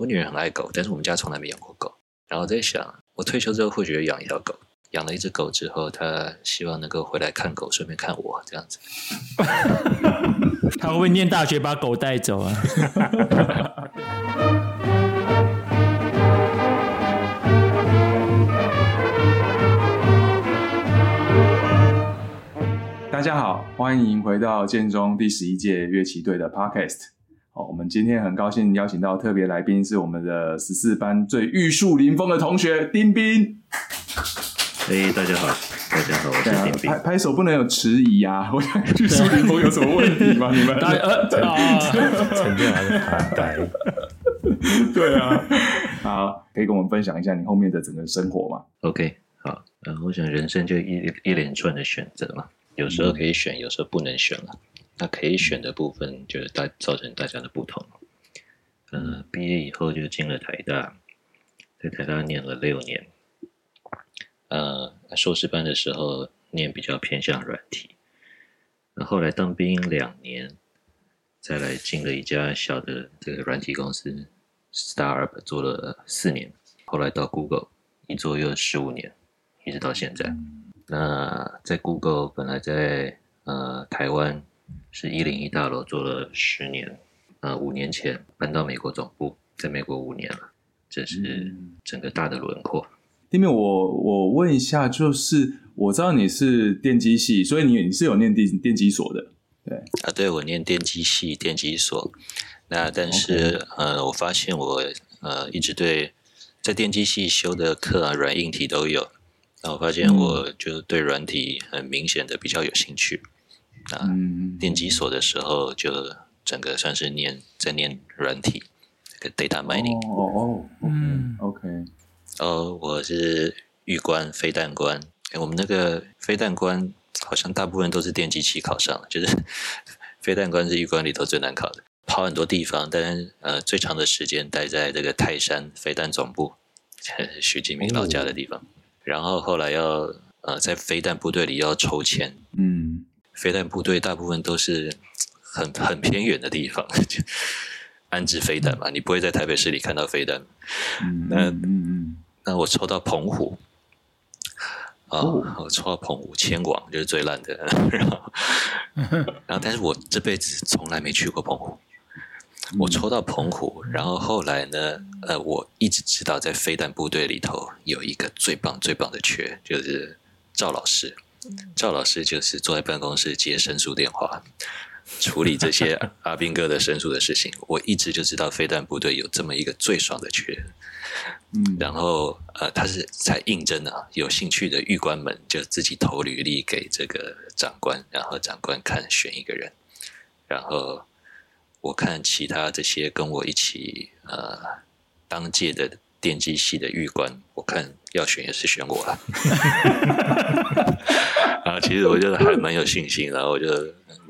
我女人很爱狗，但是我们家从来没养过狗。然后我在想，我退休之后或许养一条狗。养了一只狗之后，他希望能够回来看狗，顺便看我这样子。他会不会念大学把狗带走啊？大家好，欢迎回到建中第十一届乐器队的 Podcast。好，我们今天很高兴邀请到特别来宾是我们的十四班最玉树临风的同学丁斌。哎、欸，大家好，大家好，我是丁斌。拍拍手不能有迟疑啊！我想玉树临风有什么问题吗？你们 呃，沉淀还是发呆？对啊，好，可以跟我们分享一下你后面的整个生活吗？OK，好，嗯，我想人生就一一连串的选择嘛，有时候可以选，有时候不能选了。那可以选的部分，就是大造成大家的不同。嗯，毕业以后就进了台大，在台大念了六年。呃，硕士班的时候念比较偏向软体，那后来当兵两年，再来进了一家小的这个软体公司，startup 做了四年，后来到 Google 一做又十五年，一直到现在。那在 Google 本来在呃台湾是一零一大楼做了十年，呃五年前搬到美国总部，在美国五年了，这是整个大的轮廓。丁斌，我我问一下，就是我知道你是电机系，所以你你是有念电电机所的，对啊？对，我念电机系电机所。那但是、okay. 呃，我发现我呃一直对在电机系修的课啊，软硬体都有。那我发现我就对软体很明显的比较有兴趣。那、嗯、电机所的时候，就整个算是念在念软体，这个 data mining。哦哦，嗯，OK。哦，我是玉官、飞弹官。哎，我们那个飞弹官好像大部分都是电机系考上的，就是 飞弹官是玉官里头最难考的，跑很多地方，但是呃，最长的时间待在这个泰山飞弹总部，徐吉明老家的地方。然后后来要呃，在飞弹部队里要抽签，嗯，飞弹部队大部分都是很很偏远的地方，就安置飞弹嘛，你不会在台北市里看到飞弹，嗯嗯嗯。那我抽到澎湖，啊、哦，我抽到澎湖千王就是最烂的，然后，然后，但是我这辈子从来没去过澎湖，我抽到澎湖，然后后来呢，呃，我一直知道在飞弹部队里头有一个最棒最棒的缺，就是赵老师，赵老师就是坐在办公室接申诉电话。处理这些 阿兵哥的申诉的事情，我一直就知道飞弹部队有这么一个最爽的缺，嗯，然后呃，他是才应征啊，有兴趣的预官们就自己投履历给这个长官，然后长官看选一个人，然后我看其他这些跟我一起呃当届的电机系的预官，我看要选也是选我了，啊，其实我觉得还蛮有信心，然后我就。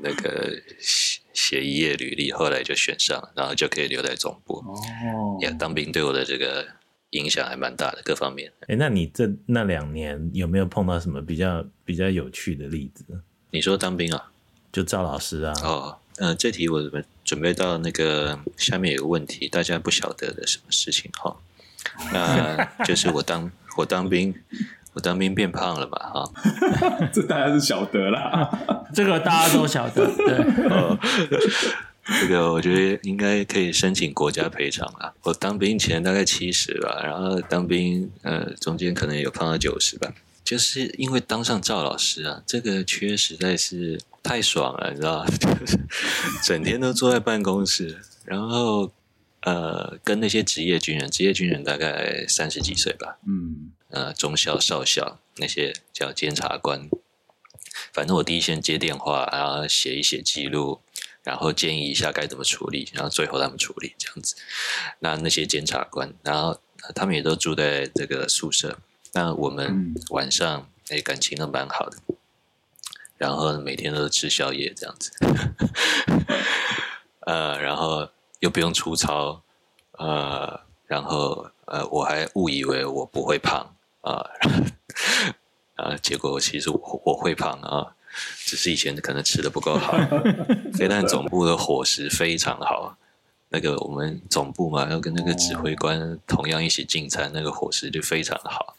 那个写写一页履历，后来就选上，然后就可以留在总部。哦，也当兵对我的这个影响还蛮大的，各方面。哎，那你这那两年有没有碰到什么比较比较有趣的例子？你说当兵啊？就赵老师啊？哦，嗯、呃，这题我准备准备到那个下面有个问题，大家不晓得的什么事情哈？那就是我当我当兵。我当兵变胖了嘛？哈，这大家是晓得啦，这个大家都晓得。对，哦，这个我觉得应该可以申请国家赔偿啊。我当兵前大概七十吧，然后当兵呃中间可能有胖到九十吧，就是因为当上赵老师啊，这个缺实在是太爽了，你知道吗？就是整天都坐在办公室，然后呃跟那些职业军人，职业军人大概三十几岁吧，嗯。呃，中校、少校那些叫监察官，反正我第一先接电话，然后写一写记录，然后建议一下该怎么处理，然后最后他们处理这样子。那那些监察官，然后他们也都住在这个宿舍。那我们晚上哎、嗯、感情都蛮好的，然后每天都吃宵夜这样子。呃，然后又不用出操，呃，然后呃我还误以为我不会胖。啊，啊！结果其实我我会胖啊，只是以前可能吃的不够好。飞弹总部的伙食非常好，那个我们总部嘛，要跟那个指挥官同样一起进餐，那个伙食就非常的好。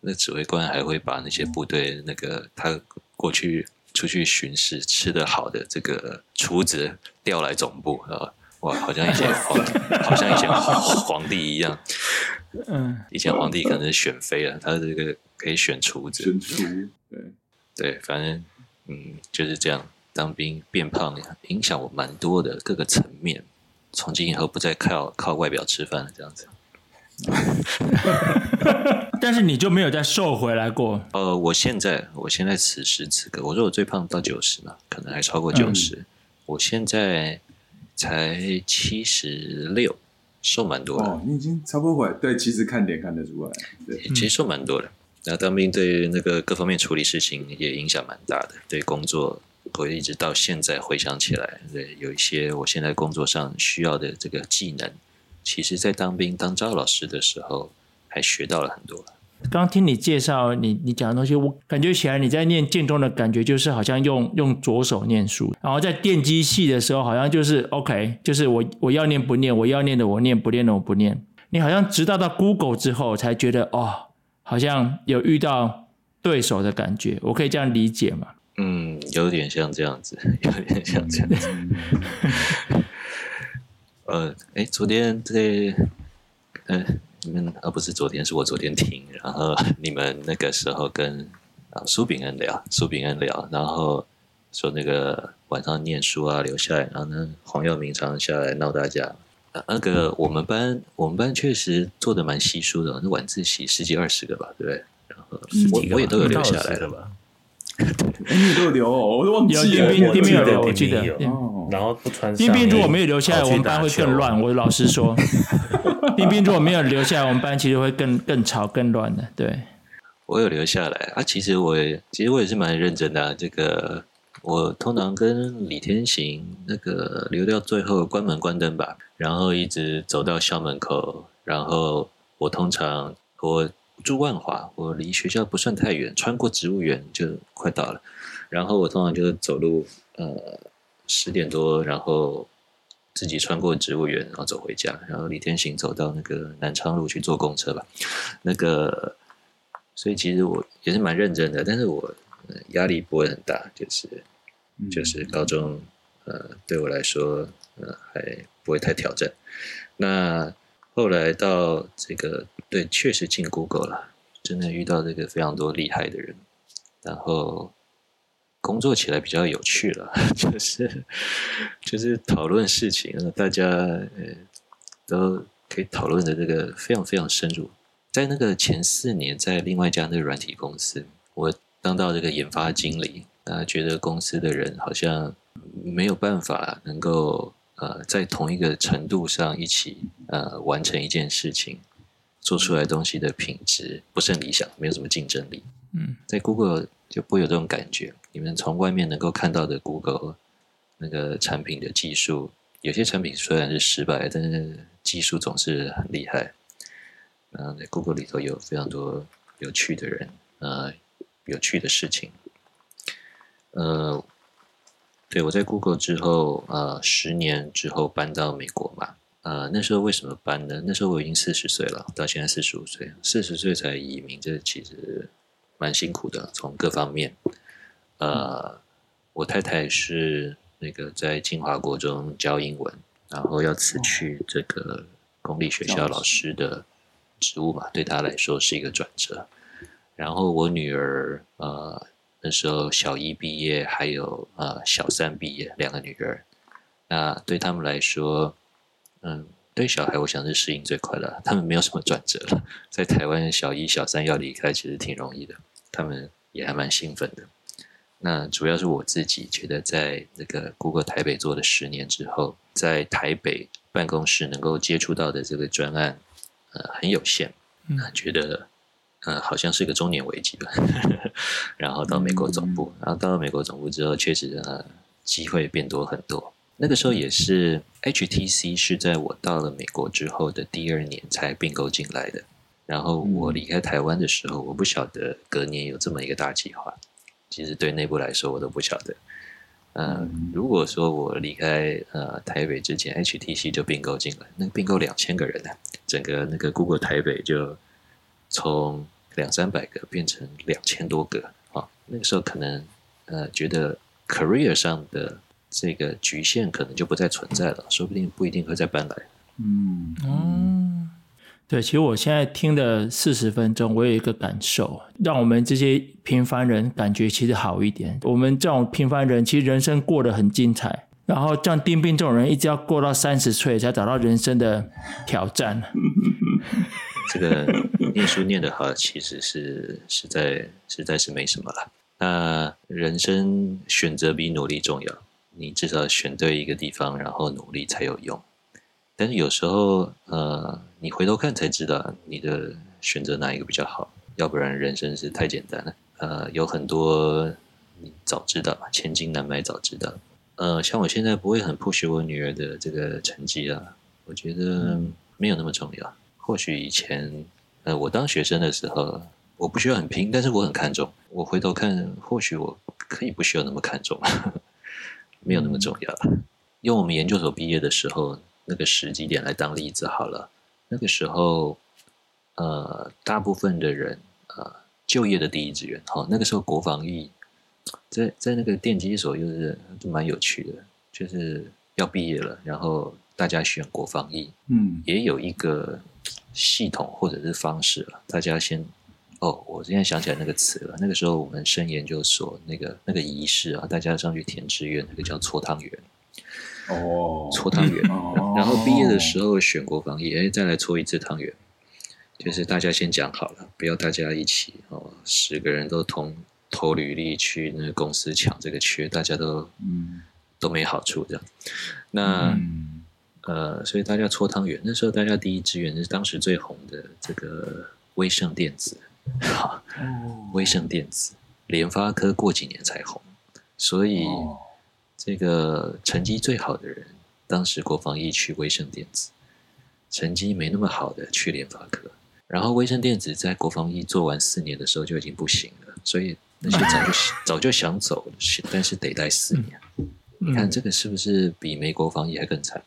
那指挥官还会把那些部队那个他过去出去巡视吃的好的这个厨子调来总部啊，哇，好像以前皇，好像以前皇帝一样。嗯，以前皇帝可能是选妃了，他这个可以选厨子。选厨，对对，反正嗯就是这样。当兵变胖，影响我蛮多的各个层面。从今以后不再靠靠外表吃饭了，这样子。但是你就没有再瘦回来过？呃，我现在我现在此时此刻，我说我最胖到九十嘛，可能还超过九十、嗯。我现在才七十六，瘦蛮多的。哦，你已经超过回来。对，其实看点看得出来。对，其实瘦蛮多的。那、嗯、当兵对那个各方面处理事情也影响蛮大的，对工作。我一直到现在回想起来，对，有一些我现在工作上需要的这个技能，其实，在当兵当赵老师的时候，还学到了很多。刚听你介绍你你讲的东西，我感觉起来你在念建中的感觉就是好像用用左手念书，然后在电机系的时候好像就是 OK，就是我我要念不念，我要念的我念，不念的我不念。你好像直到到 Google 之后才觉得哦，好像有遇到对手的感觉，我可以这样理解吗？嗯，有点像这样子，有点像这样子。呃，哎，昨天在，呃，你们啊，不是昨天，是我昨天听，然后你们那个时候跟啊苏炳恩聊，苏炳恩聊，然后说那个晚上念书啊，留下来，然后呢，黄耀明常常下来闹大家。啊，那个我们班，我们班确实做的蛮稀疏的，那晚自习十几二十个吧，对不对？然后我我也都有留下来了吧。你 都有留哦，我都忘记了。丁斌，丁斌有留，我记得。然后不穿。丁斌如果没有留下来，我们班会更乱。我老实说，丁斌如果没有留下来，我们班其实会更更吵、更乱的。对，我有留下来啊。其实我也，其实我也是蛮认真的啊。这个我通常跟李天行那个留到最后关门关灯吧，然后一直走到校门口，然后我通常我。住万华，我离学校不算太远，穿过植物园就快到了。然后我通常就是走路，呃，十点多，然后自己穿过植物园，然后走回家。然后李天行走到那个南昌路去坐公车吧。那个，所以其实我也是蛮认真的，但是我压力不会很大，就是就是高中，呃，对我来说，呃，还不会太挑战。那。后来到这个，对，确实进 Google 了，真的遇到这个非常多厉害的人，然后工作起来比较有趣了，就是就是讨论事情，大家呃都可以讨论的这个非常非常深入。在那个前四年，在另外一家那个软体公司，我当到这个研发经理，啊，觉得公司的人好像没有办法能够。呃，在同一个程度上一起呃完成一件事情，做出来东西的品质不是很理想，没有什么竞争力。嗯，在 Google 就不会有这种感觉。你们从外面能够看到的 Google 那个产品的技术，有些产品虽然是失败，但是技术总是很厉害。嗯，在 Google 里头有非常多有趣的人，呃，有趣的事情，呃。对，我在 Google 之后，呃，十年之后搬到美国嘛，呃，那时候为什么搬呢？那时候我已经四十岁了，到现在四十五岁，四十岁才移民，这其实蛮辛苦的，从各方面。呃，我太太是那个在金华国中教英文，然后要辞去这个公立学校老师的职务嘛，对她来说是一个转折。然后我女儿，呃。那时候小一毕业，还有呃小三毕业，两个女儿。那对他们来说，嗯，对小孩我想是适应最快的，他们没有什么转折了。在台湾，小一、小三要离开其实挺容易的，他们也还蛮兴奋的。那主要是我自己觉得，在那个 Google 台北做了十年之后，在台北办公室能够接触到的这个专案，呃，很有限，那觉得。嗯，好像是个中年危机吧。然后到美国总部，然后到了美国总部之后，确实呃机会变多很多。那个时候也是 HTC 是在我到了美国之后的第二年才并购进来的。然后我离开台湾的时候，我不晓得隔年有这么一个大计划。其实对内部来说，我都不晓得。呃，如果说我离开呃台北之前，HTC 就并购进来，那并购两千个人呢，整个那个 Google 台北就从两三百个变成两千多个啊。那个时候可能呃觉得 career 上的这个局限可能就不再存在了，说不定不一定会再搬来。嗯嗯，对，其实我现在听的四十分钟，我有一个感受，让我们这些平凡人感觉其实好一点。我们这种平凡人，其实人生过得很精彩。然后像丁斌这种人，一直要过到三十岁才找到人生的挑战。这个念书念得好，其实是实在实在是没什么了。那人生选择比努力重要，你至少选对一个地方，然后努力才有用。但是有时候，呃，你回头看才知道你的选择哪一个比较好，要不然人生是太简单了。呃，有很多你早知道，千金难买早知道。呃，像我现在不会很 push 我女儿的这个成绩啊，我觉得没有那么重要。或许以前，呃，我当学生的时候，我不需要很拼，但是我很看重。我回头看，或许我可以不需要那么看重，没有那么重要。用我们研究所毕业的时候。那个时机点来当例子好了。那个时候，呃，大部分的人，呃，就业的第一志愿，好，那个时候国防役，在在那个电机所又是蛮有趣的，就是要毕业了，然后大家选国防役，嗯，也有一个系统或者是方式了。大家先，哦，我现在想起来那个词了。那个时候我们升研究所那个那个仪式啊，大家上去填志愿，那个叫搓汤圆。哦，搓汤圆，然后毕业的时候选国防役，哎，再来搓一次汤圆，就是大家先讲好了，不要大家一起哦，十个人都同投履历去那个公司抢这个缺，大家都嗯都没好处这样。那、嗯、呃，所以大家搓汤圆，那时候大家第一志愿是当时最红的这个威盛电子，哈、哦，威盛电子，联发科过几年才红，所以。哦这个成绩最好的人，当时国防一去威盛电子；成绩没那么好的去联发科。然后威盛电子在国防一做完四年的时候就已经不行了，所以那些早就 早就想走了，但是得待四年。你看这个是不是比没国防役还更惨？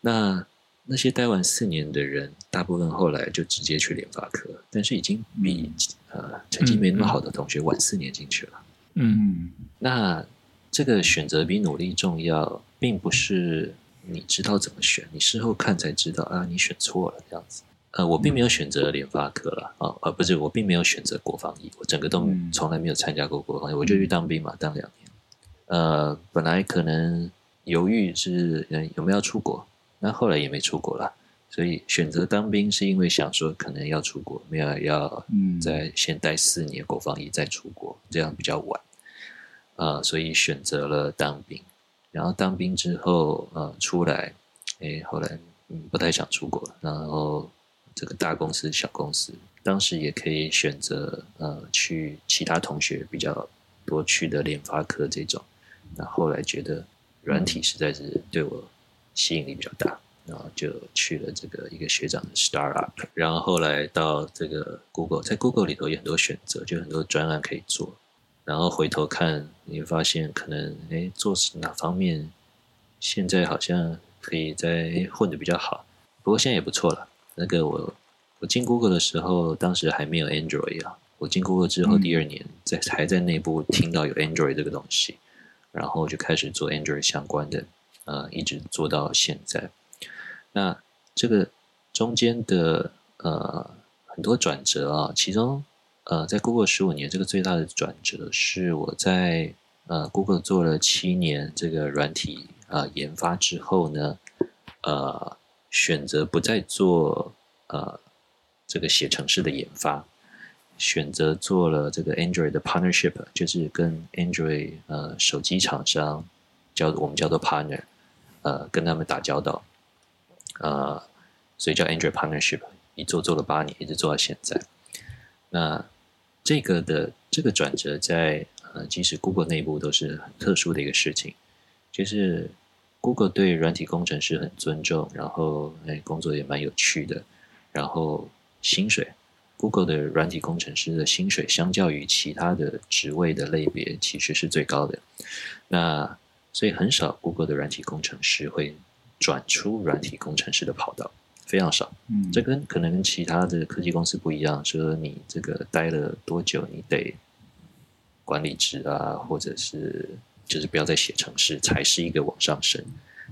那那些待完四年的人，大部分后来就直接去联发科，但是已经比呃成绩没那么好的同学晚四年进去了。嗯，那。这个选择比努力重要，并不是你知道怎么选，你事后看才知道啊，你选错了这样子。呃，我并没有选择联发科了啊，呃，不是，我并没有选择国防医，我整个都从来没有参加过国防役，我就去当兵嘛，当两年。呃，本来可能犹豫是嗯有没有要出国，那后来也没出国了，所以选择当兵是因为想说可能要出国，没有要在先待四年国防役再出国，这样比较晚。啊、呃，所以选择了当兵，然后当兵之后，呃，出来，哎，后来嗯不太想出国，然后这个大公司、小公司，当时也可以选择呃去其他同学比较多去的联发科这种，那后，来觉得软体实在是对我吸引力比较大，然后就去了这个一个学长的 startup，然后后来到这个 Google，在 Google 里头有很多选择，就很多专案可以做。然后回头看，你会发现可能哎，做哪方面现在好像可以再混的比较好。不过现在也不错了。那个我我进 Google 的时候，当时还没有 Android 啊。我进 Google 之后第二年，在还在内部听到有 Android 这个东西，然后就开始做 Android 相关的，呃，一直做到现在。那这个中间的呃很多转折啊，其中。呃，在 Google 十五年，这个最大的转折是我在呃 Google 做了七年这个软体啊、呃、研发之后呢，呃，选择不再做呃这个写程式的研发，选择做了这个 Android 的 partnership，就是跟 Android 呃手机厂商叫我们叫做 partner，呃，跟他们打交道，呃，所以叫 Android partnership，一做做了八年，一直做到现在，那。这个的这个转折在呃，即使 Google 内部都是很特殊的一个事情，就是 Google 对软体工程师很尊重，然后哎，工作也蛮有趣的，然后薪水 Google 的软体工程师的薪水相较于其他的职位的类别，其实是最高的。那所以很少 Google 的软体工程师会转出软体工程师的跑道，非常少。嗯，这跟可能跟其他的科技公司不一样，说你这个待了多久，你得管理职啊，或者是就是不要再写程式，才是一个往上升。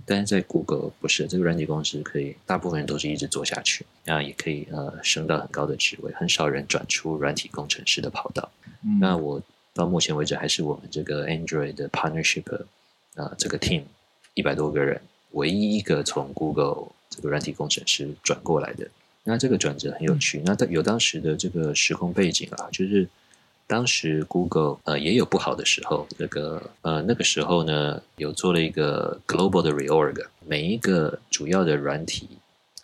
但是在 Google 不是这个软体公司，可以大部分人都是一直做下去，那也可以呃升到很高的职位，很少人转出软体工程师的跑道。嗯、那我到目前为止还是我们这个 Android 的 partnership 啊、呃、这个 team 一百多个人，唯一一个从 Google 这个软体工程师转过来的。那这个转折很有趣，那有当时的这个时空背景啊，就是。当时 Google 呃也有不好的时候，那个呃那个时候呢有做了一个 global 的 reorg，每一个主要的软体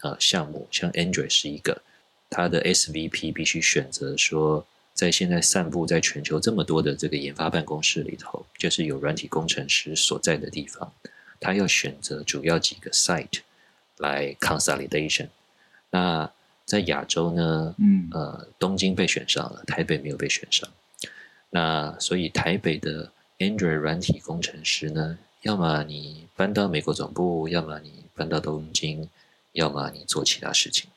呃项目，像 Android 是一个，它的 SVP 必须选择说，在现在散布在全球这么多的这个研发办公室里头，就是有软体工程师所在的地方，他要选择主要几个 site 来 consolidation，那。在亚洲呢，嗯，呃，东京被选上了，台北没有被选上。那所以台北的 Android 软体工程师呢，要么你搬到美国总部，要么你搬到东京，要么你做其他事情，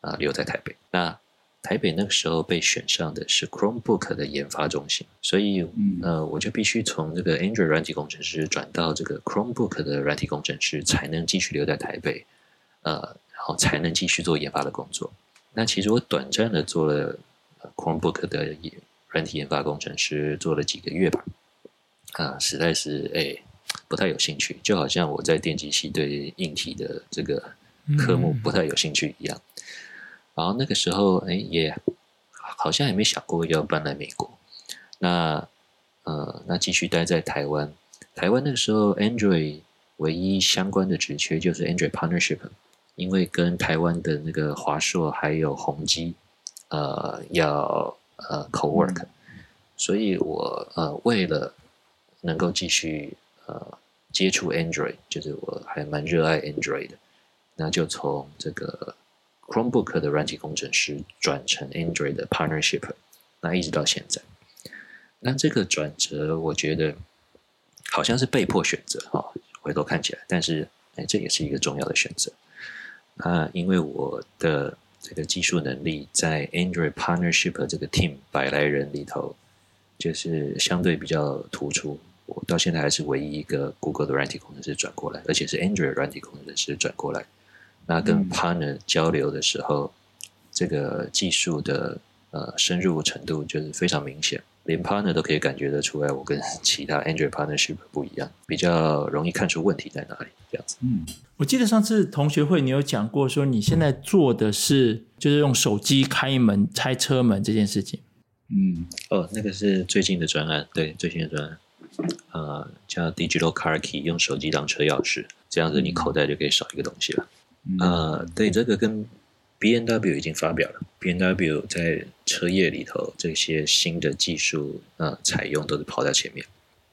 啊、呃，留在台北。那台北那个时候被选上的是 Chromebook 的研发中心，所以，呃，我就必须从这个 Android 软体工程师转到这个 Chromebook 的软体工程师，才能继续留在台北，呃。然后才能继续做研发的工作。那其实我短暂的做了 Chromebook 的软体研发工程师，做了几个月吧。啊，实在是哎不太有兴趣，就好像我在电机系对硬体的这个科目不太有兴趣一样。嗯、然后那个时候哎也好像也没想过要搬来美国。那呃那继续待在台湾。台湾那个时候 Android 唯一相关的职缺就是 Android Partnership。因为跟台湾的那个华硕还有宏基，呃，要呃 co-work，所以我呃为了能够继续呃接触 Android，就是我还蛮热爱 Android 的，那就从这个 Chromebook 的软体工程师转成 Android 的 partnership，那一直到现在，那这个转折我觉得好像是被迫选择哈、哦，回头看起来，但是哎，这也是一个重要的选择。啊，因为我的这个技术能力在 Android Partnership 这个 team 百来人里头，就是相对比较突出。我到现在还是唯一一个 Google 的软体工程师转过来，而且是 Android 软体工程师转过来。那跟 Partner 交流的时候，嗯、这个技术的呃深入程度就是非常明显。连 partner 都可以感觉得出来，我跟其他 Android partnership 不一样，比较容易看出问题在哪里。这样子，嗯，我记得上次同学会你有讲过，说你现在做的是就是用手机开门、拆车门这件事情。嗯，哦，那个是最近的专案，对，最新的专案，呃，叫 Digital Car Key，用手机当车钥匙，这样子你口袋就可以少一个东西了。嗯、呃，对，这个跟 B N W 已经发表了，B N W 在车业里头这些新的技术，呃，采用都是跑在前面。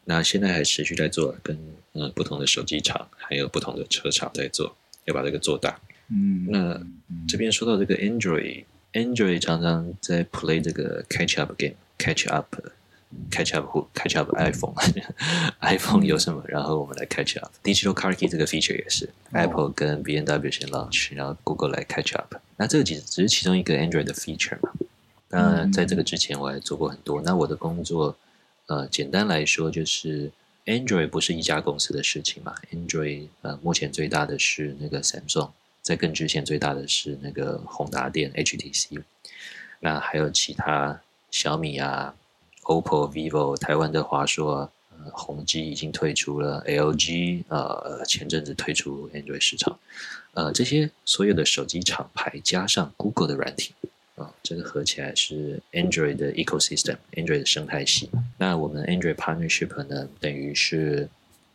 那现在还持续在做，跟呃不同的手机厂还有不同的车厂在做，要把这个做大。嗯，那这边说到这个 Android，Android 常常在 play 这个 catch up game，catch up。Catch up iPhone，iPhone 有什么？然后我们来 catch up。Digital Car Key 这个 feature 也是、oh. Apple 跟 B N W 先 launch，然后 Google 来 catch up。那这个只只是其中一个 Android 的 feature 嘛。那在这个之前我还做过很多。那我的工作，呃，简单来说就是 Android 不是一家公司的事情嘛。Android 呃，目前最大的是那个 Samsung，在更之前最大的是那个宏达电 HTC。那还有其他小米啊。OPPO、vivo、台湾的华硕、呃，宏基已经退出了，LG 呃，前阵子退出 Android 市场，呃，这些所有的手机厂牌加上 Google 的软体，啊、呃，这个合起来是 Android 的 ecosystem，Android 的生态系。那我们 Android partnership 呢，等于是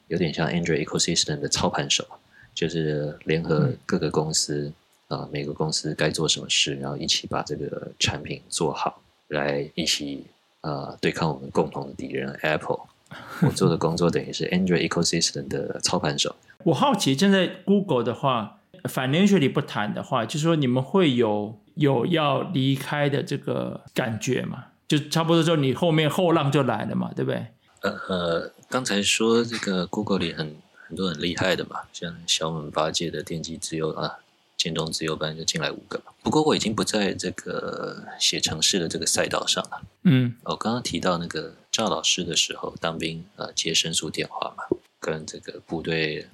有点像 Android ecosystem 的操盘手，就是联合各个公司，啊、呃，每个公司该做什么事，然后一起把这个产品做好，来一起。呃，对抗我们共同的敌人 Apple，我做的工作等于是 Android ecosystem 的操盘手。我好奇，现在 Google 的话 financially 不谈的话，就是说你们会有有要离开的这个感觉嘛？就差不多说你后面后浪就来了嘛，对不对？呃呃，刚才说这个 Google 里很很多很厉害的嘛，像小我们八届的电机自由啊，建中自由班就进来五个嘛。不过我已经不在这个写城市的这个赛道上了。嗯，我刚刚提到那个赵老师的时候，当兵呃接申诉电话嘛，跟这个部队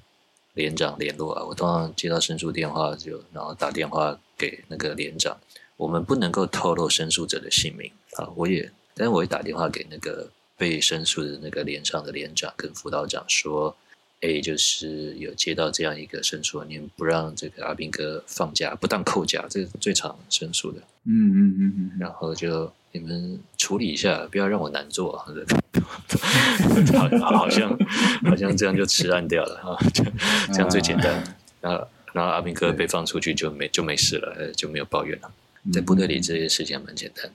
连长联络啊。我通常接到申诉电话就然后打电话给那个连长。我们不能够透露申诉者的姓名啊！我也，但是我会打电话给那个被申诉的那个连上的连长跟辅导长说，哎，就是有接到这样一个申诉，你们不让这个阿兵哥放假，不当扣假，这是最常申诉的。嗯嗯嗯嗯，然后就你们处理一下，不要让我难做，好 好像好像这样就吃烂掉了啊，这样最简单。然后然后阿兵哥被放出去就没就没事了，就没有抱怨了。在部队里这些事情蛮简单，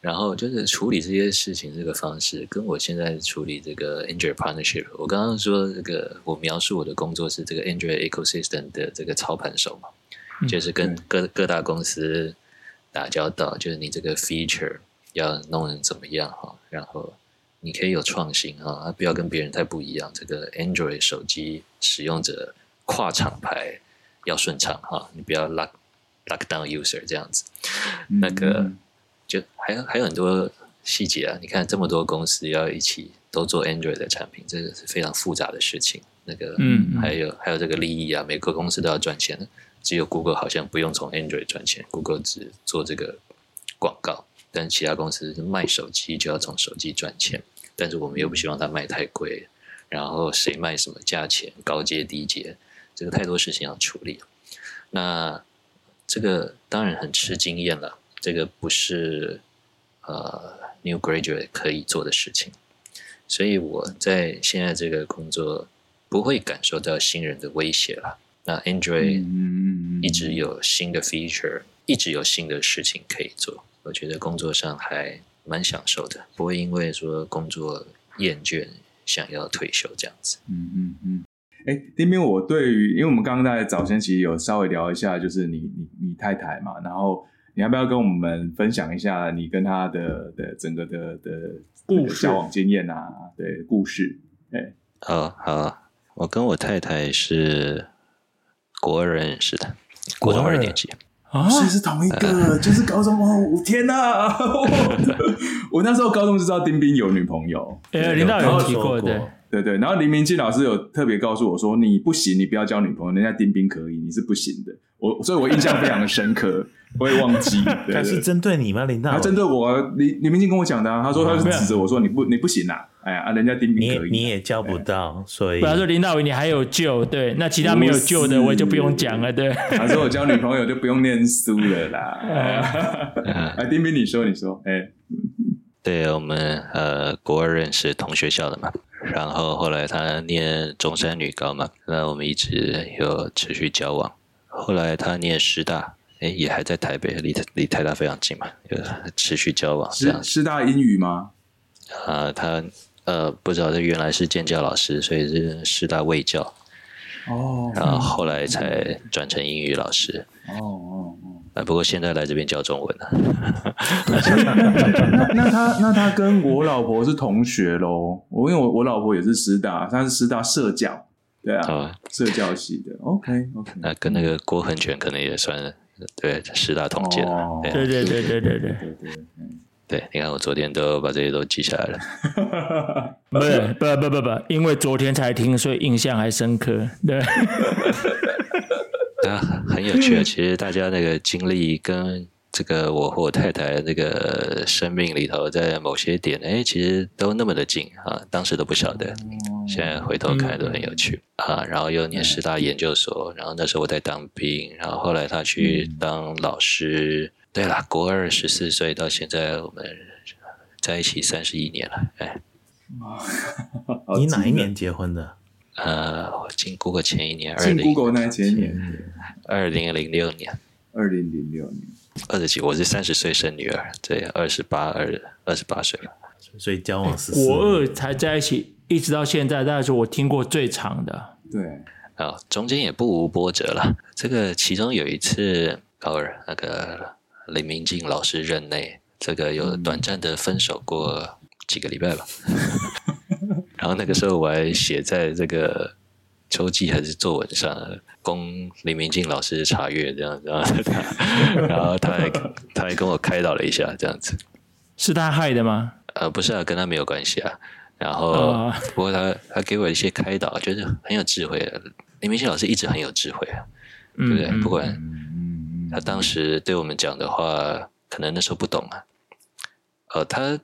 然后就是处理这些事情这个方式，跟我现在处理这个 Android partnership，我刚刚说这个我描述我的工作是这个 Android ecosystem 的这个操盘手嘛，就是跟各各大公司打交道，就是你这个 feature 要弄成怎么样哈，然后你可以有创新啊，不要跟别人太不一样。这个 Android 手机使用者跨厂牌要顺畅哈，你不要 lock。Lockdown user 这样子，那个就还有还有很多细节啊！你看这么多公司要一起都做 Android 的产品，这个是非常复杂的事情。那个，嗯，还有还有这个利益啊，每个公司都要赚钱，只有 Google 好像不用从 Android 赚钱，Google 只做这个广告，但其他公司卖手机就要从手机赚钱，但是我们又不希望它卖太贵，然后谁卖什么价钱，高阶低阶，这个太多事情要处理。那这个当然很吃经验了，这个不是呃 new graduate 可以做的事情，所以我在现在这个工作不会感受到新人的威胁了。那 Android 一直有新的 feature，一直有新的事情可以做，我觉得工作上还蛮享受的，不会因为说工作厌倦想要退休这样子。嗯嗯嗯。哎，丁斌，我对于，因为我们刚刚在早先其实有稍微聊一下，就是你你你太太嘛，然后你要不要跟我们分享一下你跟她的的整个的的故事、交往经验啊？对，故事。哎，好好，我跟我太太是国二认识的，国中二年级啊，是是同一个，呃、就是高中哦，天哪！我那时候高中就知道丁斌有女朋友，哎，领导有提过对。对对，然后林明静老师有特别告诉我说：“你不行，你不要交女朋友，人家丁斌可以，你是不行的。”我，所以我印象非常的深刻，不会忘记。他是针对你吗，林大？他针对我，林林明进跟我讲的啊。他说他是指着我说：“你不，你不行啊！哎呀，人家丁斌可以，你也交不到，所以。”他说林大伟，你还有救，对，那其他没有救的，我也就不用讲了。对，他说我交女朋友就不用念书了啦。哎，丁斌，你说，你说，哎，对我们呃，国二认识，同学校的嘛。然后后来他念中山女高嘛，那我们一直有持续交往。后来他念师大，哎，也还在台北，离离台大非常近嘛，有持续交往。这样，师大英语吗？啊，他呃不知道，他原来是建教老师，所以是师大卫教。哦。然后后来才转成英语老师。哦哦哦。啊，不过现在来这边教中文了。那 那他那他跟我老婆是同学喽？我因为我我老婆也是师大，她是师大社教，对啊，哦、社教系的。OK OK。那跟那个郭恒全可能也算对师大同届的。哦、对对对对对对对对。对，你看我昨天都把这些都记下来了。不是不不不不，因为昨天才听，所以印象还深刻。对。啊，很有趣啊！其实大家那个经历跟这个我和我太太那个生命里头，在某些点，哎，其实都那么的近啊，当时都不晓得，现在回头看都很有趣、嗯、啊。然后又念师大研究所，然后那时候我在当兵，然后后来他去当老师。嗯、对了，国二十四岁到现在，我们在一起三十一年了。哎，你哪一年结婚的？呃，我进 Google 前一年，进 Google 那前年，二零零六年，二零零六年，二十几，我是三十岁生女儿，对，二十八二二十八岁了，所以交往十四，国二才在一起，一直到现在，大概是我听过最长的，对，啊，中间也不无波折了。这个其中有一次高二，那个林明静老师任内，这个有短暂的分手过几个礼拜吧。然后那个时候我还写在这个周记还是作文上，供林明静老师查阅这样子。然后他，然后他还他还跟我开导了一下，这样子。是他害的吗？呃，不是啊，跟他没有关系啊。然后，不过他他给我一些开导，就是很有智慧的。林明庆老师一直很有智慧啊，对不对？不管他当时对我们讲的话，可能那时候不懂啊。呃，他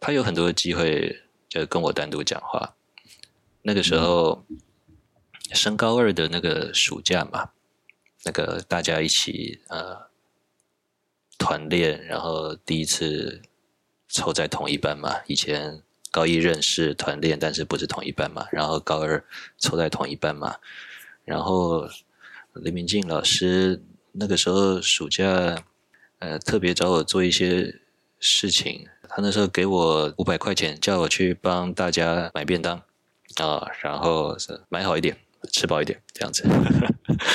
他有很多机会就跟我单独讲话。那个时候升高二的那个暑假嘛，那个大家一起呃团练，然后第一次凑在同一班嘛，以前。高一认识团练，但是不是同一班嘛？然后高二凑在同一班嘛？然后林明静老师那个时候暑假，呃，特别找我做一些事情。他那时候给我五百块钱，叫我去帮大家买便当啊，然后买好一点，吃饱一点，这样子，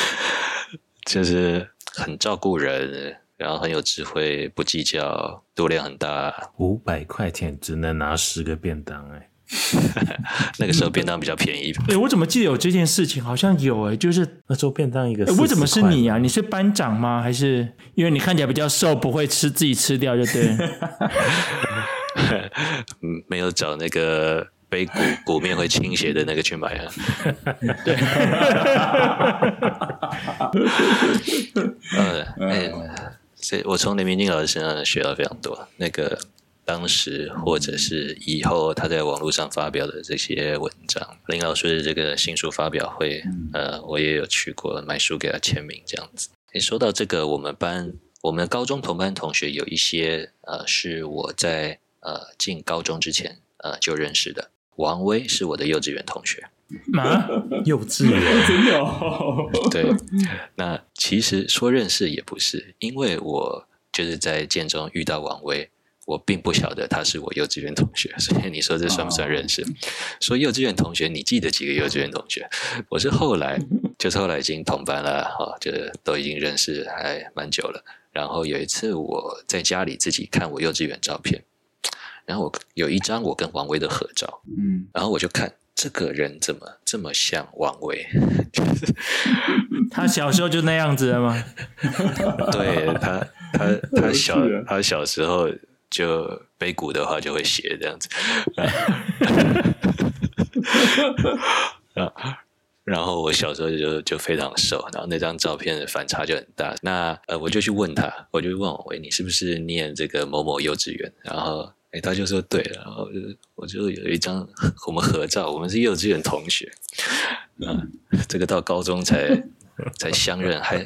就是很照顾人。然后很有智慧，不计较，度量很大。五百块钱只能拿十个便当哎，那个时候便当比较便宜。哎，我怎么记得有这件事情？好像有哎，就是那时候便当一个。为什么是你啊？你是班长吗？还是因为你看起来比较瘦，不会吃自己吃掉就对？嗯，没有找那个背骨骨面会倾斜的那个去买啊。对。嗯，哎。所以我从林明静老师身上学到非常多。那个当时或者是以后他在网络上发表的这些文章，林老师的这个新书发表会，呃，我也有去过买书给他签名这样子。诶，说到这个，我们班我们高中同班同学有一些，呃，是我在呃进高中之前呃就认识的。王威是我的幼稚园同学。啊，幼稚园真的哦。对，那其实说认识也不是，因为我就是在建中遇到王威，我并不晓得他是我幼稚园同学，所以你说这算不算认识？哦、说幼稚园同学，你记得几个幼稚园同学？我是后来，就是后来已经同班了，哈，就都已经认识还蛮久了。然后有一次我在家里自己看我幼稚园照片，然后我有一张我跟王威的合照，嗯，然后我就看。这个人怎么这么像王威？他小时候就那样子了吗？对他，他他小他小时候就背骨的话就会斜这样子。然后我小时候就就非常瘦，然后那张照片的反差就很大。那呃，我就去问他，我就问我喂，你是不是念这个某某幼稚园？然后。哎，他就说对，然后就我就有一张我们合照，我们是幼稚园同学，啊，这个到高中才才相认，还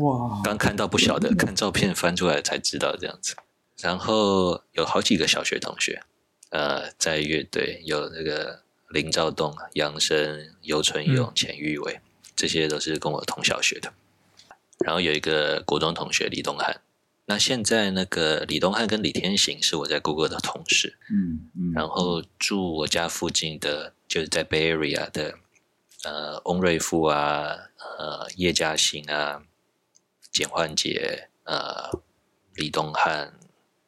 哇，刚看到不晓得，看照片翻出来才知道这样子。然后有好几个小学同学，呃，在乐队有那个林兆栋、杨生、游春勇、钱玉伟，这些都是跟我同小学的。然后有一个国中同学李东汉。那现在那个李东汉跟李天行是我在 Google 的同事，嗯嗯，然后住我家附近的，就是在 Bay Area 的，呃，翁瑞富啊，呃，叶嘉欣啊，简焕杰，呃，李东汉、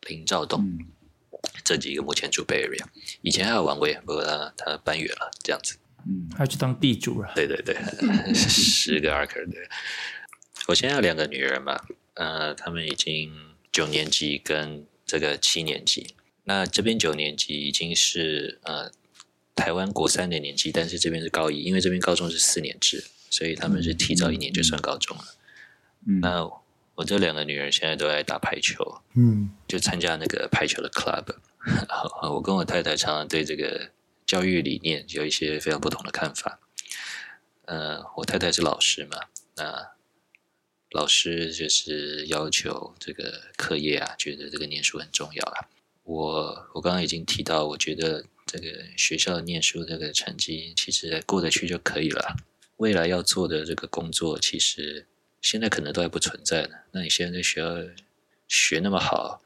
林兆栋，嗯、这几个目前住 Bay Area，以前还有王威，不过他他搬远了，这样子，嗯，他去当地主了，对对对，十个 Arker 对，我现在有两个女儿嘛。呃，他们已经九年级跟这个七年级，那这边九年级已经是呃台湾国三的年级，但是这边是高一，因为这边高中是四年制，所以他们是提早一年就算高中了。嗯，那我这两个女儿现在都在打排球，嗯，就参加那个排球的 club。我跟我太太常常对这个教育理念有一些非常不同的看法。呃，我太太是老师嘛，那。老师就是要求这个课业啊，觉得这个念书很重要啊。我我刚刚已经提到，我觉得这个学校念书这个成绩其实过得去就可以了。未来要做的这个工作，其实现在可能都还不存在呢。那你现在在学校学那么好，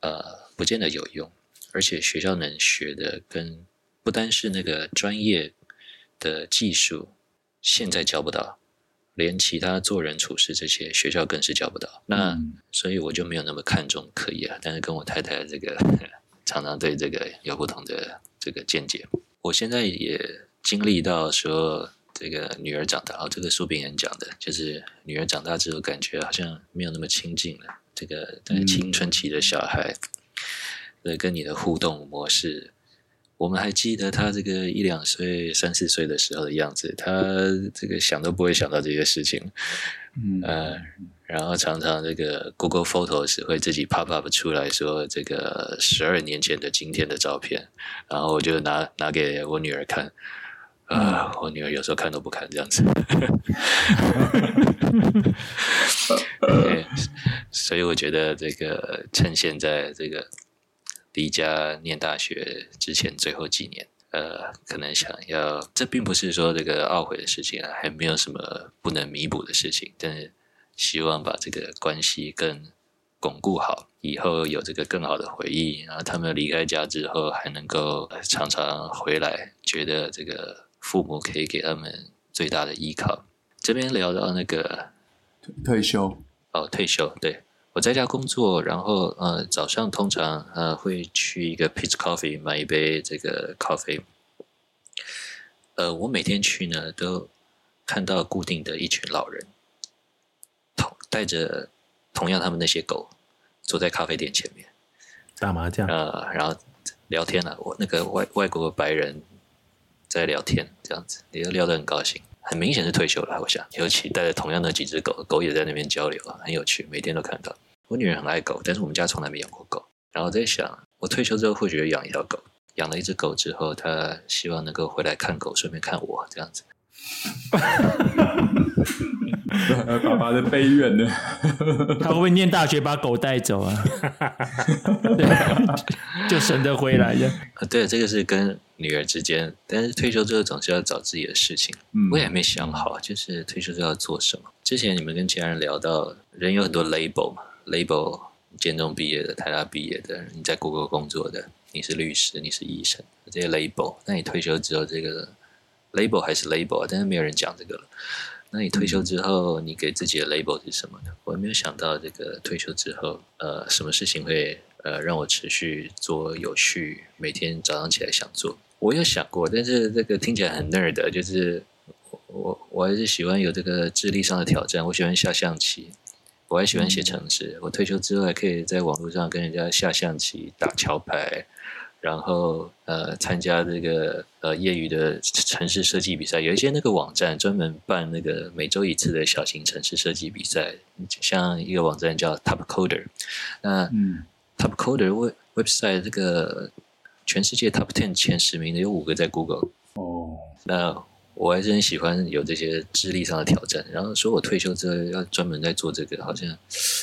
呃，不见得有用。而且学校能学的，跟不单是那个专业的技术。现在教不到，连其他做人处事这些学校更是教不到。那、嗯、所以我就没有那么看重课业啊。但是跟我太太这个 常常对这个有不同的这个见解。我现在也经历到说，这个女儿长大，哦，这个苏炳人讲的，就是女儿长大之后，感觉好像没有那么亲近了。这个在青春期的小孩，呃、嗯，跟你的互动模式。我们还记得他这个一两岁、三四岁的时候的样子，他这个想都不会想到这些事情，嗯，呃，然后常常这个 Google Photos 会自己 pop up 出来说这个十二年前的今天的照片，然后我就拿拿给我女儿看，啊、呃，我女儿有时候看都不看这样子，所以我觉得这个趁现在这个。离家念大学之前最后几年，呃，可能想要，这并不是说这个懊悔的事情啊，还没有什么不能弥补的事情，但是希望把这个关系更巩固好，以后有这个更好的回忆，然后他们离开家之后还能够常常回来，觉得这个父母可以给他们最大的依靠。这边聊到那个退休，哦，退休，对。我在家工作，然后呃早上通常呃会去一个 peach Coffee 买一杯这个咖啡。呃，我每天去呢都看到固定的一群老人，同带着同样他们那些狗坐在咖啡店前面打麻将，呃，然后聊天了。我那个外外国白人在聊天，这样子也聊得很高兴。很明显是退休了，我想，尤其带着同样的几只狗，狗也在那边交流，很有趣，每天都看到。我女人很爱狗，但是我们家从来没养过狗。然后在想，我退休之后或许要养一条狗。养了一只狗之后，她希望能够回来看狗，顺便看我这样子。爸爸的悲怨呢？他会不会念大学把狗带走啊？对，就省得回来的。对，这个是跟女儿之间，但是退休之后总是要找自己的事情。嗯，我也没想好，就是退休之后要做什么。之前你们跟其他人聊到，人有很多 label 嘛，label 建中毕业的、台大毕业的，你在 Google 工作的，你是律师，你是医生，这些 label。那你退休之后，这个 label 还是 label，但是没有人讲这个了。那你退休之后，你给自己的 label 是什么呢？我没有想到这个退休之后，呃，什么事情会呃让我持续做有趣，每天早上起来想做。我有想过，但是这个听起来很 nerd，就是我我还是喜欢有这个智力上的挑战。我喜欢下象棋，我还喜欢写程式。我退休之后还可以在网络上跟人家下象棋、打桥牌。然后呃，参加这个呃业余的城市设计比赛，有一些那个网站专门办那个每周一次的小型城市设计比赛，像一个网站叫 Top Coder，那、嗯、Top Coder web website 这个全世界 Top Ten 前十名的有五个在 Google 哦，那我还是很喜欢有这些智力上的挑战。然后说我退休之后要专门在做这个，好像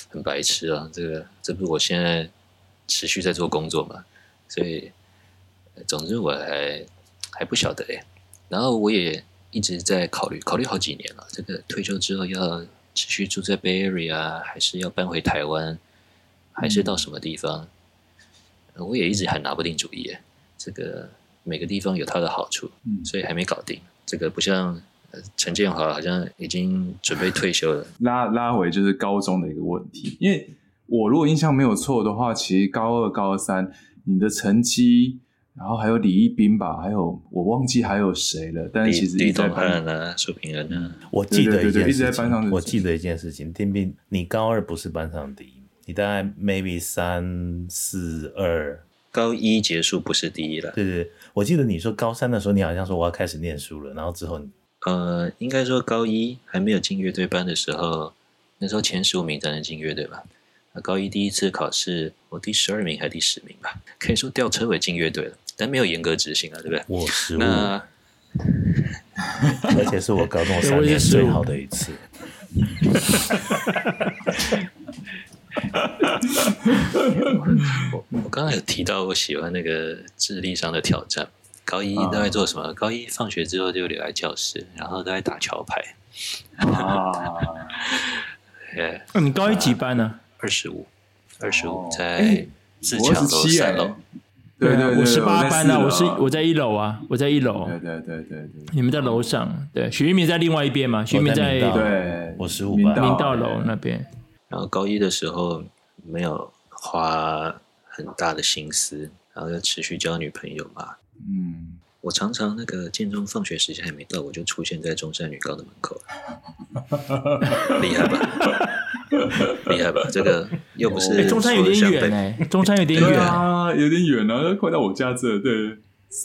很白痴啊，这个这不是我现在持续在做工作嘛？所以，总之我还还不晓得哎。然后我也一直在考虑，考虑好几年了。这个退休之后要持续住在 Bay Area，还是要搬回台湾，还是到什么地方？嗯、我也一直还拿不定主意。这个每个地方有它的好处，所以还没搞定。这个不像陈建华，好像已经准备退休了。拉拉回就是高中的一个问题，因为我如果印象没有错的话，其实高二、高三。你的成绩，然后还有李一斌吧，还有我忘记还有谁了。但是其实一直在班上，苏平恩呢？我记得一件事情，一直在班上。我记得一件事情，丁斌，你高二不是班上第一，你大概 maybe 三四二，高一结束不是第一了。对对，我记得你说高三的时候，你好像说我要开始念书了，然后之后，呃，应该说高一还没有进乐队班的时候，那时候前十五名才能进乐队吧。高一第一次考试，我第十二名还是第十名吧？可以说吊车尾进乐队了，但没有严格执行啊，对不对？我失误，那 而且是我高中三年最好的一次。我 我刚刚有提到我喜欢那个智力上的挑战。高一都在做什么？啊、高一放学之后就留在教室，然后都在打桥牌。啊，对。那你高一几班呢？二十五，二十五在自强楼三楼。对对对，我十八班啊，我是我我在一楼啊，我在一楼，对对对对对，你们在楼上，对，许一明在另外一边嘛，许一明在对，我十五班。明明道楼那边。然后高一的时候没有花很大的心思，然后又持续交女朋友嘛。嗯，我常常那个建中放学时间还没到，我就出现在中山女高的门口，厉害吧？厉害吧？这个又不是、欸、中山有点远哎、欸，中山有点远、啊，有点远啊，快到我家这，对，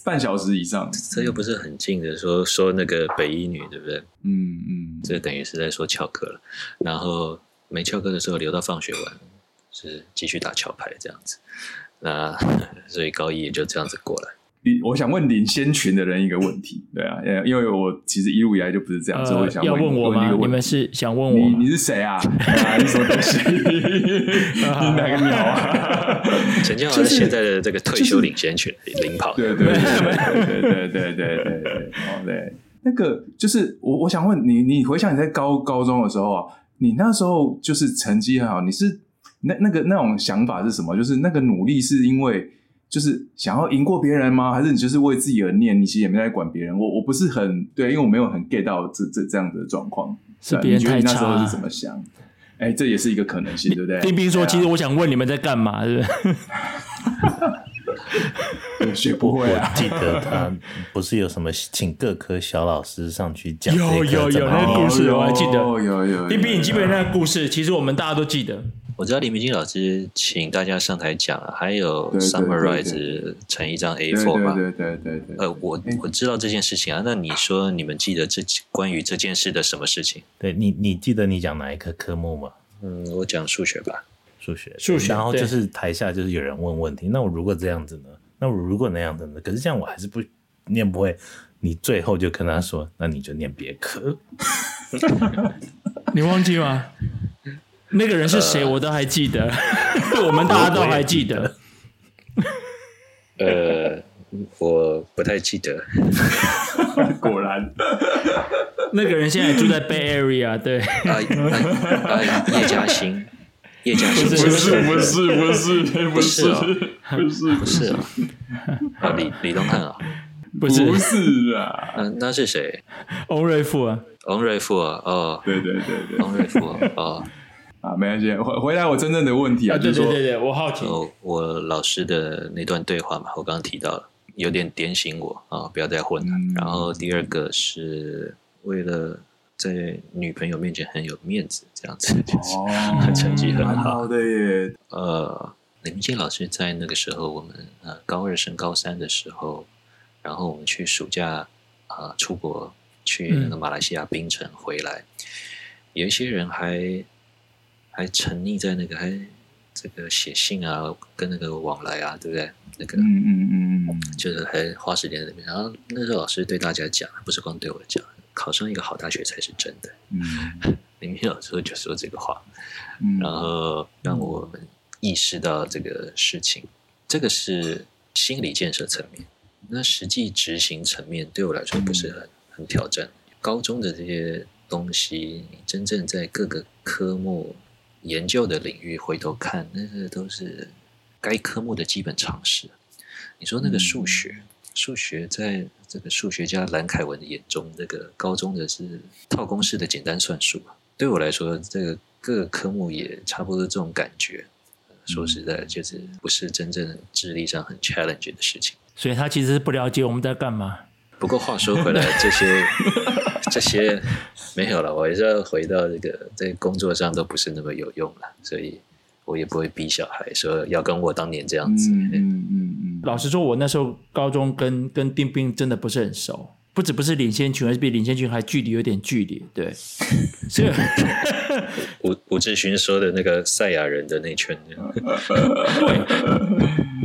半小时以上，这又不是很近的，说说那个北一女，对不对？嗯嗯，这等于是在说翘课了，然后没翘课的时候留到放学玩，是继续打桥牌这样子，那 所以高一也就这样子过来。我想问领先群的人一个问题，对啊，因为我其实一路以来就不是这样子，呃、我想问要问我吗？问你们是想问我你？你是谁啊？你什么东西？你哪个鸟啊？陈建豪是现在的这个退休领先群领跑，对对对对对对对对对对，那个就是我我想问你，你回想你在高高中的时候啊，你那时候就是成绩很好，你是那那个那种想法是什么？就是那个努力是因为。就是想要赢过别人吗？还是你就是为自己而念？你其实也没在管别人。我我不是很对，因为我没有很 get 到这这这样的状况。是别人太差。你觉得你那时候是怎么想？哎，这也是一个可能性，对不对？丁斌说：“其实我想问你们在干嘛？”是不是？学不会啊！记得他不是有什么请各科小老师上去讲？有有有那个故事，我还记得。有有有。丁斌，你记不记得那个故事？其实我们大家都记得。我知道李明金老师请大家上台讲，还有 summarize 成一张 A4 嘛？对对对对。呃，我我知道这件事情啊。那你说你们记得这关于这件事的什么事情？对你，你记得你讲哪一科科目吗？嗯，我讲数学吧。数学，数学。然后就是台下就是有人问问题。那我如果这样子呢？那我如果那样子呢？可是这样我还是不念不会。你最后就跟他说，那你就念别科。你忘记吗？那个人是谁？我都还记得，呃、我们大家都还记得。呃，我不太记得。果然，那个人现在住在 Bay Area，对。啊啊！叶嘉欣，叶嘉欣，不是不是不是不是不是不是不是啊！李李东汉啊，不是不是啊？嗯那是谁？翁瑞富啊，翁瑞富啊，哦，对对对对，翁瑞富哦。啊，没关系，回回来我真正的问题啊，啊对对对对，就是我好奇，我我老师的那段对话嘛，我刚刚提到了，有点点醒我啊，不要再混了。嗯、然后第二个是为了在女朋友面前很有面子，这样子，就是、哦、成绩很好，好的耶。呃，李明金老师在那个时候，我们呃高二升高三的时候，然后我们去暑假啊、呃、出国去那个马来西亚槟城回来，嗯、有一些人还。还沉溺在那个，还这个写信啊，跟那个往来啊，对不对？那个，嗯嗯嗯，就是还花时间在那边。然后那时候老师对大家讲，不是光对我讲，考上一个好大学才是真的。嗯，林明老师就说这个话，嗯，然后让我们意识到这个事情。这个是心理建设层面，那实际执行层面对我来说不是很很挑战。高中的这些东西，你真正在各个科目。研究的领域回头看，那个都是该科目的基本常识。你说那个数学，嗯、数学在这个数学家蓝凯文的眼中，那个高中的是套公式的简单算术。对我来说，这个各个科目也差不多这种感觉。说实在，就是不是真正智力上很 challenge 的事情。所以他其实是不了解我们在干嘛。不过话说回来，这些这些没有了，我也是要回到这个在工作上都不是那么有用了，所以我也不会逼小孩说要跟我当年这样子。嗯嗯嗯嗯。老实说，我那时候高中跟跟丁斌真的不是很熟，不止不是领先群，而是比领先群还距离有点距离。对，所以吴吴志勋说的那个赛亚人的那圈。对。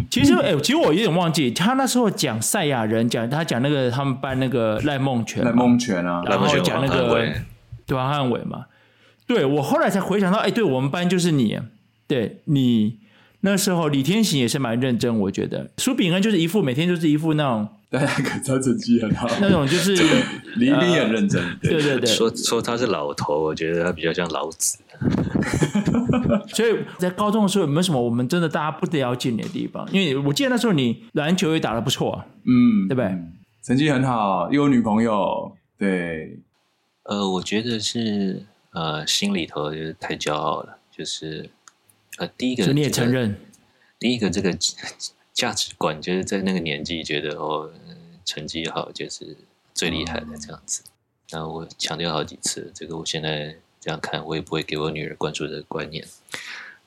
其实，哎、欸，其实我有点忘记，他那时候讲赛亚人，讲他讲那个他们班那个赖梦泉，赖梦泉啊，然后讲那个对吧？汉伟嘛，对，我后来才回想到，哎、欸，对我们班就是你，对你那时候李天行也是蛮认真，我觉得苏炳恩就是一副每天就是一副那种大家可他成绩很好，那种就是李一冰也很认真。呃、对对对，说说他是老头，我觉得他比较像老子。所以在高中的时候有没有什么我们真的大家不了解你的地方？因为我记得那时候你篮球也打得不错啊，嗯，对不对？成绩很好，又有女朋友，对。呃，我觉得是呃，心里头就是太骄傲了，就是呃，第一个你也承认，第一个这个价值观就是在那个年纪觉得哦，成绩好就是最厉害的这样子。然后我强调好几次，这个我现在这样看，我也不会给我女儿灌输这个观念。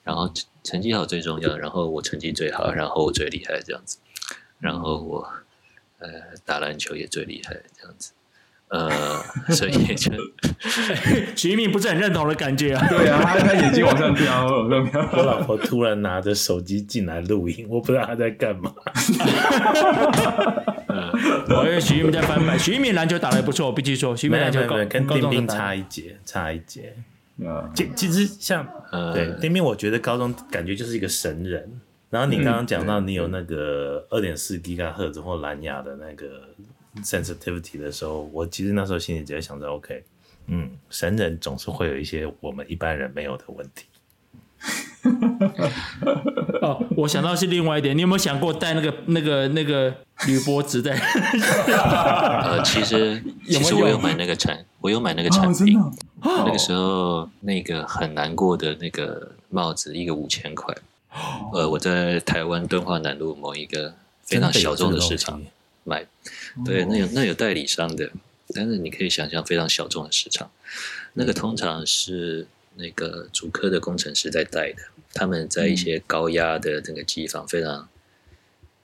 然后成绩好最重要，然后我成绩最好，然后我最厉害这样子，然后我呃打篮球也最厉害这样子。呃，所以 就 徐一鸣不是很认同的感觉啊。对啊，他他眼睛往上飘，我老婆突然拿着手机进来录音，我不知道他在干嘛。我以为徐一鸣在翻版。许一鸣篮球打的不错，我必须说，徐一鸣篮球跟丁丁差一截，差一截。啊，其其实像对丁丁，我觉得高中感觉就是一个神人。然后你刚刚讲到你有那个二点四 Giga 赫兹或蓝牙的那个。Sensitivity 的时候，我其实那时候心里就在想着，OK，嗯，神人总是会有一些我们一般人没有的问题。哦，我想到是另外一点，你有没有想过带那个那个那个铝箔纸在？呃，其实 其实我有买那个产，我有买那个产品。哦哦、那个时候那个很难过的那个帽子，一个五千块。呃，我在台湾敦化南路某一个非常小众的市场。买，对，那有那有代理商的，但是你可以想象非常小众的市场，那个通常是那个主科的工程师在带的，他们在一些高压的这个机房，非常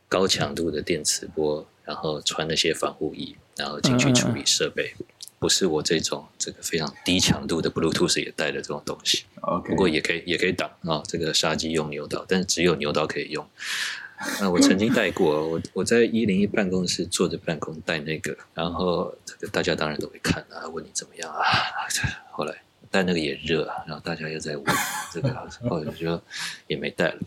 高强度的电磁波，然后穿那些防护衣，然后进去处理设备，不是我这种这个非常低强度的 Bluetooth 也带的这种东西，不过也可以也可以挡啊，这个杀鸡用牛刀，但是只有牛刀可以用。啊，我曾经带过，我我在一零一办公室坐着办公带那个，然后这个大家当然都会看啊，问你怎么样啊。后来带那个也热啊，然后大家又在问这个，后来我就也没带了。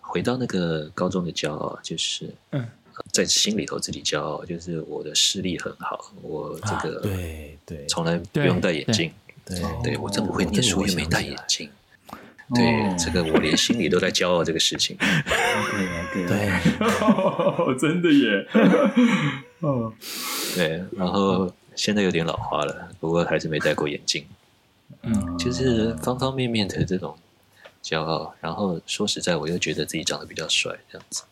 回到那个高中的骄傲，就是嗯，在心里头自己骄傲，就是我的视力很好，我这个对对，从来不用戴眼镜，对对，我这么会念书也没戴眼镜。对，这个我连心里都在骄傲这个事情。对，对，真的耶。哦，对，然后现在有点老花了，不过还是没戴过眼镜。嗯，就是方方面面的这种骄傲，然后说实在，我又觉得自己长得比较帅，这样子。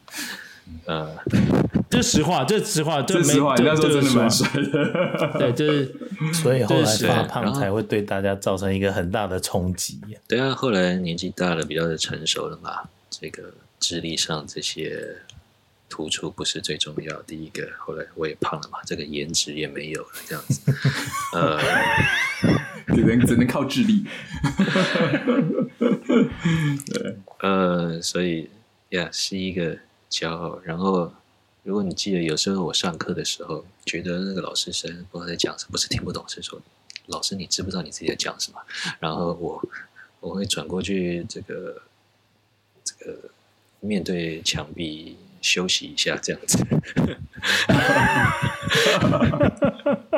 呃，这实话，这实话，这实话，你那时候真的蛮帅的。对，就是，所以后来发胖才会对大家造成一个很大的冲击。对啊，后来年纪大了，比较的成熟了嘛，这个智力上这些突出不是最重要。第一个，后来我也胖了嘛，这个颜值也没有了，这样子。呃，只能只能靠智力。对，呃，所以呀，是一个。骄傲，然后如果你记得，有时候我上课的时候，觉得那个老师生不知道在讲什么，不是听不懂，是说老师你知不知道你自己在讲什么？然后我我会转过去，这个这个面对墙壁休息一下，这样子。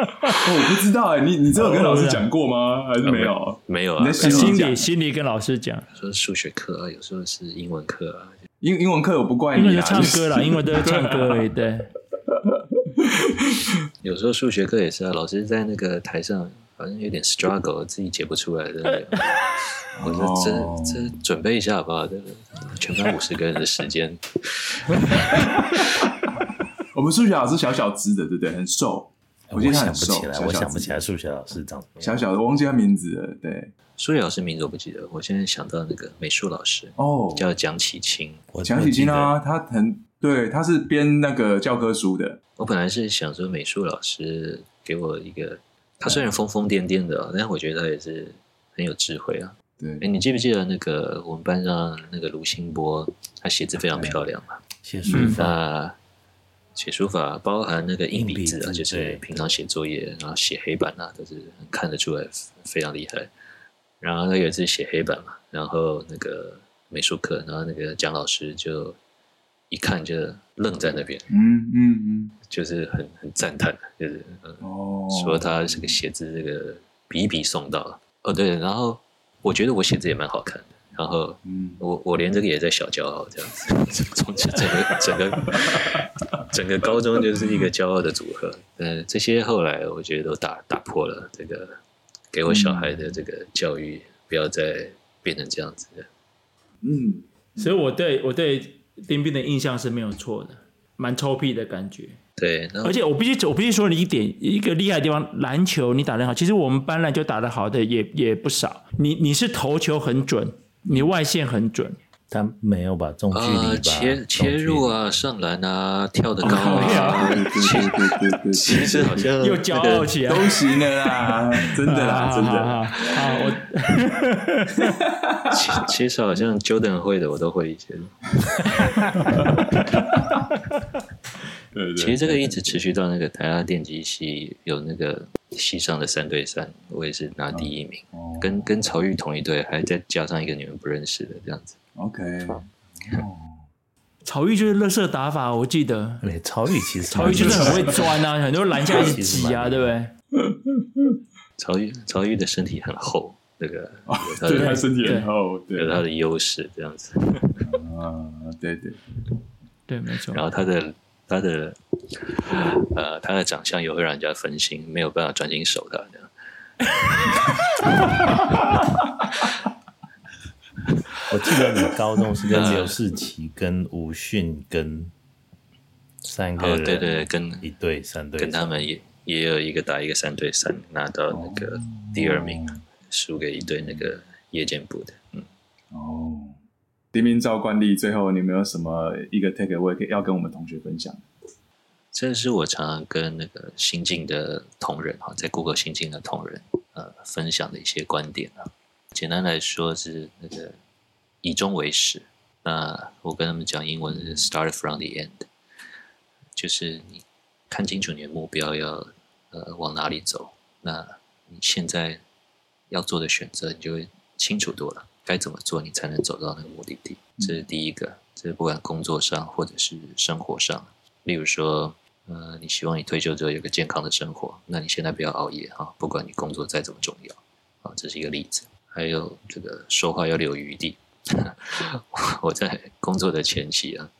我不知道哎，你你这有跟老师讲过吗？还是没有？没有啊，心里心里跟老师讲，说数学课啊，有时候是英文课啊。英英文课我不怪你，因为唱歌啦，英文都是唱歌而已。对，有时候数学课也是啊，老师在那个台上好像有点 struggle，自己解不出来的那个。我说这这准备一下好不好？这个全班五十个人的时间。我们数学老师小小只的，对不对？很瘦。我想不起来，我想不起来数学老师长什么样。小小的，我忘记他名字了。对，数学老师名字我不记得。我现在想到那个美术老师哦，叫蒋启清。蒋启清啊，他很对，他是编那个教科书的。我本来是想说美术老师给我一个，他虽然疯疯癫癫的，但是我觉得他也是很有智慧啊。对，哎，你记不记得那个我们班上那个卢新波，他写字非常漂亮嘛，写书法。写书法包含那个硬笔字啊，就是平常写作业，然后写黑板啊，都是看得出来非常厉害。然后他有一次写黑板嘛，然后那个美术课，然后那个蒋老师就一看就愣在那边，嗯嗯嗯，就是很很赞叹，就是哦，说他这个写字这个笔笔送到了，哦对，然后我觉得我写字也蛮好看的。然后，嗯，我我连这个也在小骄傲这样子，从整个整个 整个高中就是一个骄傲的组合。嗯，这些后来我觉得都打打破了这个给我小孩的这个教育，不要再变成这样子的。嗯，所以我对我对丁斌的印象是没有错的，蛮臭屁的感觉。对，而且我必须我必须说你一点一个厉害的地方，篮球你打得好，其实我们班篮球打得好的也也不少。你你是投球很准。你外线很准，他没有把中距离、呃、切切入啊，上篮啊，跳得高啊，其实好像又骄傲起来，都行的啦，真的啦，真的。啊，我其实好像 Jordan 会的，我都会一些。对对，其实这个一直持续到那个台大电机系有那个系上的三对三，我也是拿第一名，哦、跟跟曹玉同一队，还再加上一个你们不认识的这样子。OK，哦，曹玉就是垃圾打法，我记得。对，曹玉其实曹玉就是很会钻啊，很多篮下一起挤啊，对不对？曹玉曹玉的身体很厚，那个对他身体很厚，对有他的优势这样子。啊，对对对，没错。然后他的。他的呃，他的长相也会让人家分心，没有办法专心守他这样。我记得你高中是跟刘世奇、跟吴迅、跟三个人，对对，跟一对三对，跟他们也也有一个打一个三对三，拿到那个第二名，输给一对那个夜间部的。嗯，哦。丁明照惯例，最后你有没有什么一个 take away 要跟我们同学分享？这是我常常跟那个新进的同仁哈，在 Google 新进的同仁呃分享的一些观点啊。简单来说是那个以终为始。那我跟他们讲英文是 start from the end，就是你看清楚你的目标要呃往哪里走，那你现在要做的选择你就会清楚多了。该怎么做，你才能走到那个目的地？这是第一个。这是不管工作上或者是生活上。例如说，呃，你希望你退休之后有个健康的生活，那你现在不要熬夜哈。不管你工作再怎么重要，啊，这是一个例子。还有这个说话要留余地。我在工作的前期啊，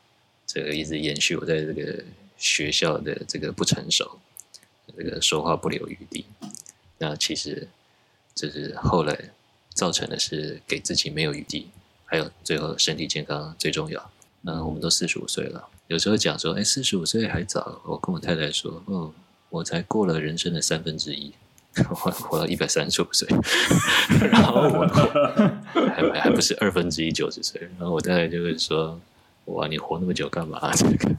这个一直延续我在这个学校的这个不成熟，这个说话不留余地。那其实这是后来。造成的是给自己没有余地，还有最后身体健康最重要。那我们都四十五岁了，有时候讲说，哎，四十五岁还早。我跟我太太说，哦，我才过了人生的三分之一，我活到一百三十五岁，然后我还还不是二分之一九十岁。然后我太太就会说，哇，你活那么久干嘛？这个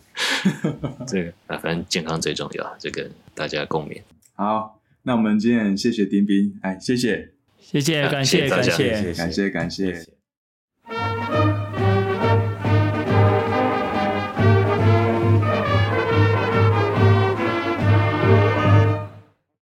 这个啊，反正健康最重要，这个大家共勉。好，那我们今天谢谢丁斌，哎，谢谢。谢谢，感谢，感谢，感谢，感谢。